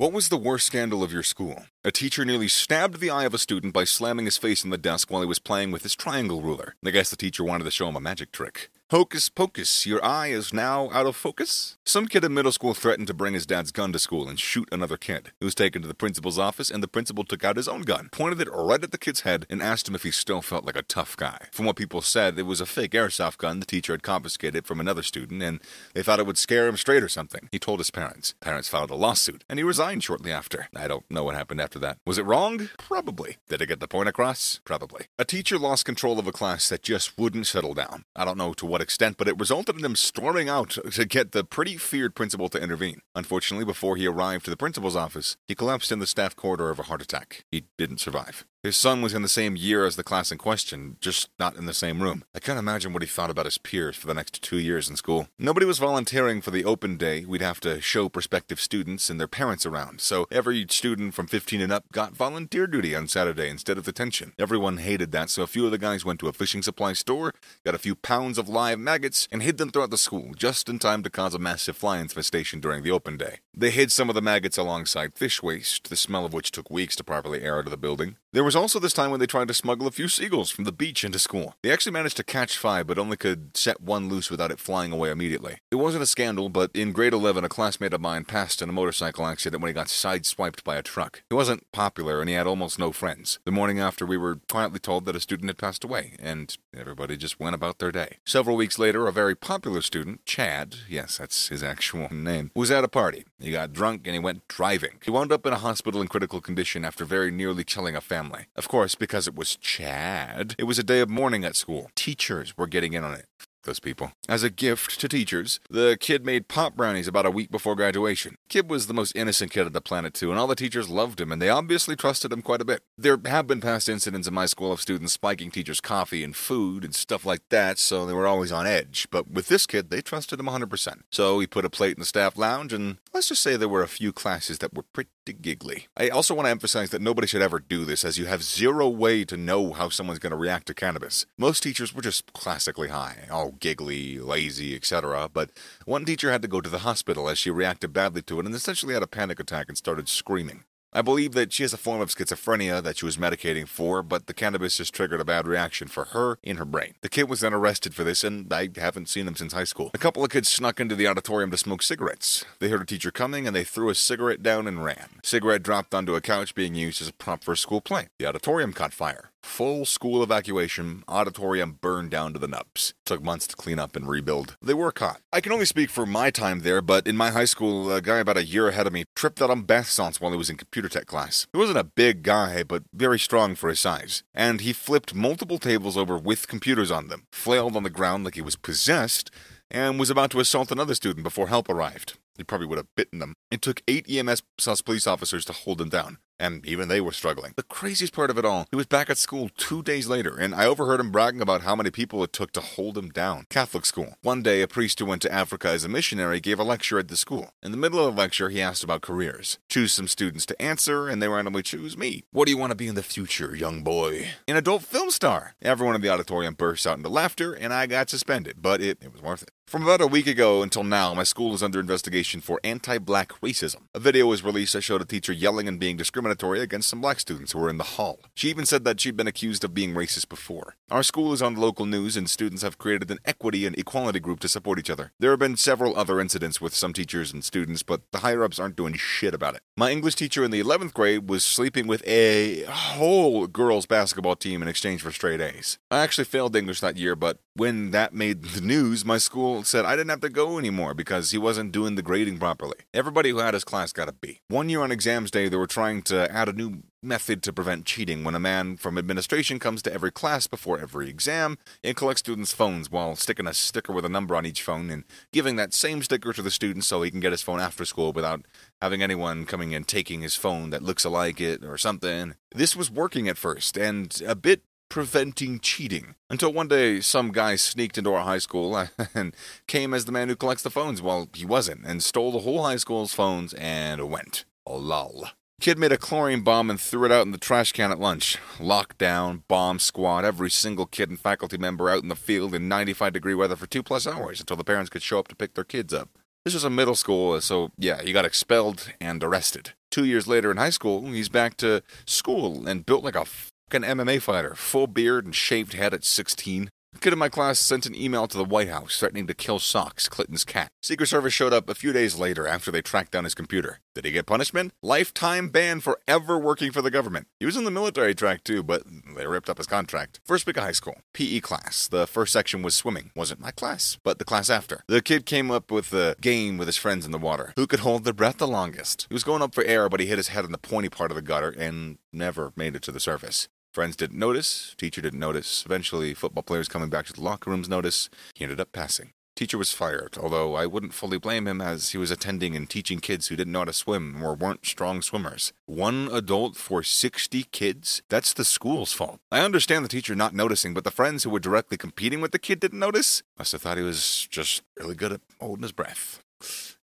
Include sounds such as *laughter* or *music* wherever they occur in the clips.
What was the worst scandal of your school? A teacher nearly stabbed the eye of a student by slamming his face in the desk while he was playing with his triangle ruler. I guess the teacher wanted to show him a magic trick. Hocus pocus, your eye is now out of focus? Some kid in middle school threatened to bring his dad's gun to school and shoot another kid. He was taken to the principal's office, and the principal took out his own gun, pointed it right at the kid's head, and asked him if he still felt like a tough guy. From what people said, it was a fake airsoft gun the teacher had confiscated from another student, and they thought it would scare him straight or something. He told his parents. Parents filed a lawsuit, and he resigned shortly after. I don't know what happened after that. Was it wrong? Probably. Did it get the point across? Probably. A teacher lost control of a class that just wouldn't settle down. I don't know to what extent, but it resulted in them storming out to get the pretty feared principal to intervene. Unfortunately, before he arrived to the principal's office, he collapsed in the staff corridor of a heart attack. He didn't survive. His son was in the same year as the class in question, just not in the same room. I can't imagine what he thought about his peers for the next two years in school. Nobody was volunteering for the open day. We'd have to show prospective students and their parents around, so every student from 15 and up got volunteer duty on Saturday instead of detention. Everyone hated that, so a few of the guys went to a fishing supply store, got a few pounds of live maggots, and hid them throughout the school, just in time to cause a massive fly infestation during the open day. They hid some of the maggots alongside fish waste, the smell of which took weeks to properly air out of the building. There was also this time when they tried to smuggle a few seagulls from the beach into school. They actually managed to catch five, but only could set one loose without it flying away immediately. It wasn't a scandal, but in grade 11, a classmate of mine passed in a motorcycle accident when he got sideswiped by a truck. He wasn't popular and he had almost no friends. The morning after, we were quietly told that a student had passed away, and everybody just went about their day. Several weeks later, a very popular student, Chad, yes, that's his actual *laughs* name, was at a party. He got drunk and he went driving. He wound up in a hospital in critical condition after very nearly killing a family family. Of course, because it was Chad, it was a day of mourning at school. Teachers were getting in on it those people. As a gift to teachers, the kid made pop brownies about a week before graduation. Kid was the most innocent kid on the planet, too, and all the teachers loved him, and they obviously trusted him quite a bit. There have been past incidents in my school of students spiking teachers' coffee and food and stuff like that, so they were always on edge. But with this kid, they trusted him 100%. So he put a plate in the staff lounge, and let's just say there were a few classes that were pretty giggly. I also want to emphasize that nobody should ever do this, as you have zero way to know how someone's going to react to cannabis. Most teachers were just classically high. all giggly, lazy, etc. But one teacher had to go to the hospital as she reacted badly to it and essentially had a panic attack and started screaming. I believe that she has a form of schizophrenia that she was medicating for, but the cannabis just triggered a bad reaction for her in her brain. The kid was then arrested for this, and I haven't seen him since high school. A couple of kids snuck into the auditorium to smoke cigarettes. They heard a teacher coming, and they threw a cigarette down and ran. Cigarette dropped onto a couch being used as a prop for a school play. The auditorium caught fire. Full school evacuation, auditorium burned down to the nubs. Took months to clean up and rebuild. They were caught. I can only speak for my time there, but in my high school, a guy about a year ahead of me tripped out on bath salts while he was in computer tech class. He wasn't a big guy, but very strong for his size. And he flipped multiple tables over with computers on them, flailed on the ground like he was possessed, and was about to assault another student before help arrived. He probably would have bitten them. It took eight EMS plus police officers to hold him down and even they were struggling. The craziest part of it all, he was back at school two days later, and I overheard him bragging about how many people it took to hold him down. Catholic school. One day, a priest who went to Africa as a missionary gave a lecture at the school. In the middle of the lecture, he asked about careers. Choose some students to answer, and they randomly choose me. What do you want to be in the future, young boy? An adult film star. Everyone in the auditorium burst out into laughter, and I got suspended, but it, it was worth it. From about a week ago until now, my school is under investigation for anti black racism. A video was released that showed a teacher yelling and being discriminatory against some black students who were in the hall. She even said that she'd been accused of being racist before. Our school is on the local news, and students have created an equity and equality group to support each other. There have been several other incidents with some teachers and students, but the higher ups aren't doing shit about it. My English teacher in the 11th grade was sleeping with a whole girls' basketball team in exchange for straight A's. I actually failed English that year, but when that made *laughs* the news, my school said I didn't have to go anymore because he wasn't doing the grading properly. Everybody who had his class got a B. One year on exams day, they were trying to add a new method to prevent cheating when a man from administration comes to every class before every exam and collects students' phones while sticking a sticker with a number on each phone and giving that same sticker to the student so he can get his phone after school without having anyone coming and taking his phone that looks alike it or something. This was working at first and a bit preventing cheating. Until one day, some guy sneaked into our high school *laughs* and came as the man who collects the phones while he wasn't, and stole the whole high school's phones and went. Oh, lol. Kid made a chlorine bomb and threw it out in the trash can at lunch. Lockdown, bomb squad, every single kid and faculty member out in the field in 95 degree weather for two plus hours until the parents could show up to pick their kids up. This was a middle school, so yeah, he got expelled and arrested. Two years later in high school, he's back to school and built like a fucking MMA fighter, full beard and shaved head at 16. A kid in my class sent an email to the White House threatening to kill Socks, Clinton's cat. Secret Service showed up a few days later after they tracked down his computer. Did he get punishment? Lifetime ban for ever working for the government. He was in the military track too, but they ripped up his contract. First week of high school, PE class. The first section was swimming. Wasn't my class, but the class after. The kid came up with a game with his friends in the water. Who could hold their breath the longest? He was going up for air, but he hit his head on the pointy part of the gutter and never made it to the surface. Friends didn't notice, teacher didn't notice. Eventually, football players coming back to the locker rooms noticed. He ended up passing. Teacher was fired, although I wouldn't fully blame him as he was attending and teaching kids who didn't know how to swim or weren't strong swimmers. One adult for 60 kids? That's the school's fault. I understand the teacher not noticing, but the friends who were directly competing with the kid didn't notice? Must have thought he was just really good at holding his breath.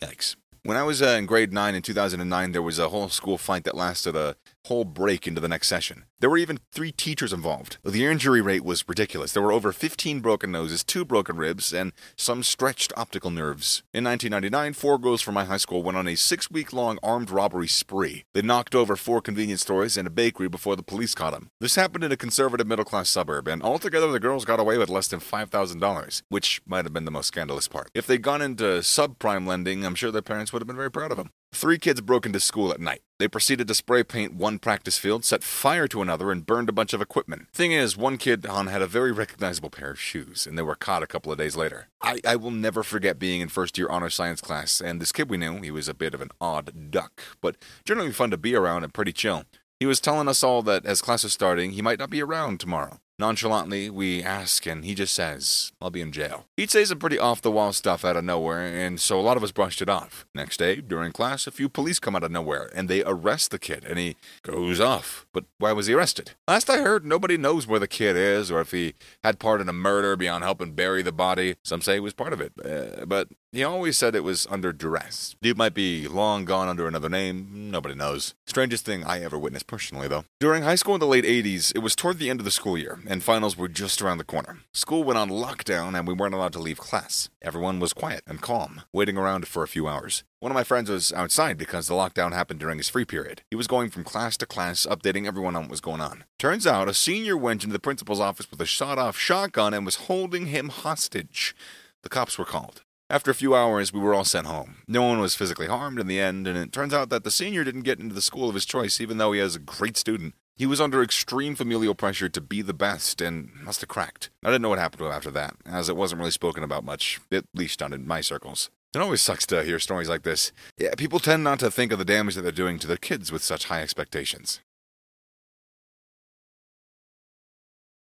Yikes. When I was uh, in grade 9 in 2009, there was a whole school fight that lasted a whole break into the next session. There were even three teachers involved. The injury rate was ridiculous. There were over 15 broken noses, two broken ribs, and some stretched optical nerves. In 1999, four girls from my high school went on a six week long armed robbery spree. They knocked over four convenience stores and a bakery before the police caught them. This happened in a conservative middle class suburb, and altogether the girls got away with less than $5,000, which might have been the most scandalous part. If they'd gone into subprime lending, I'm sure their parents would have been very proud of them. Three kids broke into school at night. They proceeded to spray paint one practice field, set fire to another, and burned a bunch of equipment. Thing is, one kid on had a very recognizable pair of shoes, and they were caught a couple of days later. I, I will never forget being in first year honor science class, and this kid we knew, he was a bit of an odd duck, but generally fun to be around and pretty chill. He was telling us all that as class was starting, he might not be around tomorrow. Nonchalantly, we ask, and he just says, I'll be in jail. He'd say some pretty off the wall stuff out of nowhere, and so a lot of us brushed it off. Next day, during class, a few police come out of nowhere, and they arrest the kid, and he goes off. But why was he arrested? Last I heard, nobody knows where the kid is, or if he had part in a murder beyond helping bury the body. Some say he was part of it, uh, but he always said it was under duress. Dude might be long gone under another name, nobody knows. Strangest thing I ever witnessed personally, though. During high school in the late 80s, it was toward the end of the school year and finals were just around the corner. School went on lockdown and we weren't allowed to leave class. Everyone was quiet and calm, waiting around for a few hours. One of my friends was outside because the lockdown happened during his free period. He was going from class to class, updating everyone on what was going on. Turns out a senior went into the principal's office with a shot off shotgun and was holding him hostage. The cops were called. After a few hours, we were all sent home. No one was physically harmed in the end, and it turns out that the senior didn't get into the school of his choice, even though he was a great student. He was under extreme familial pressure to be the best and must have cracked. I didn't know what happened to him after that, as it wasn't really spoken about much, at least not in my circles. It always sucks to hear stories like this. Yeah, people tend not to think of the damage that they're doing to their kids with such high expectations.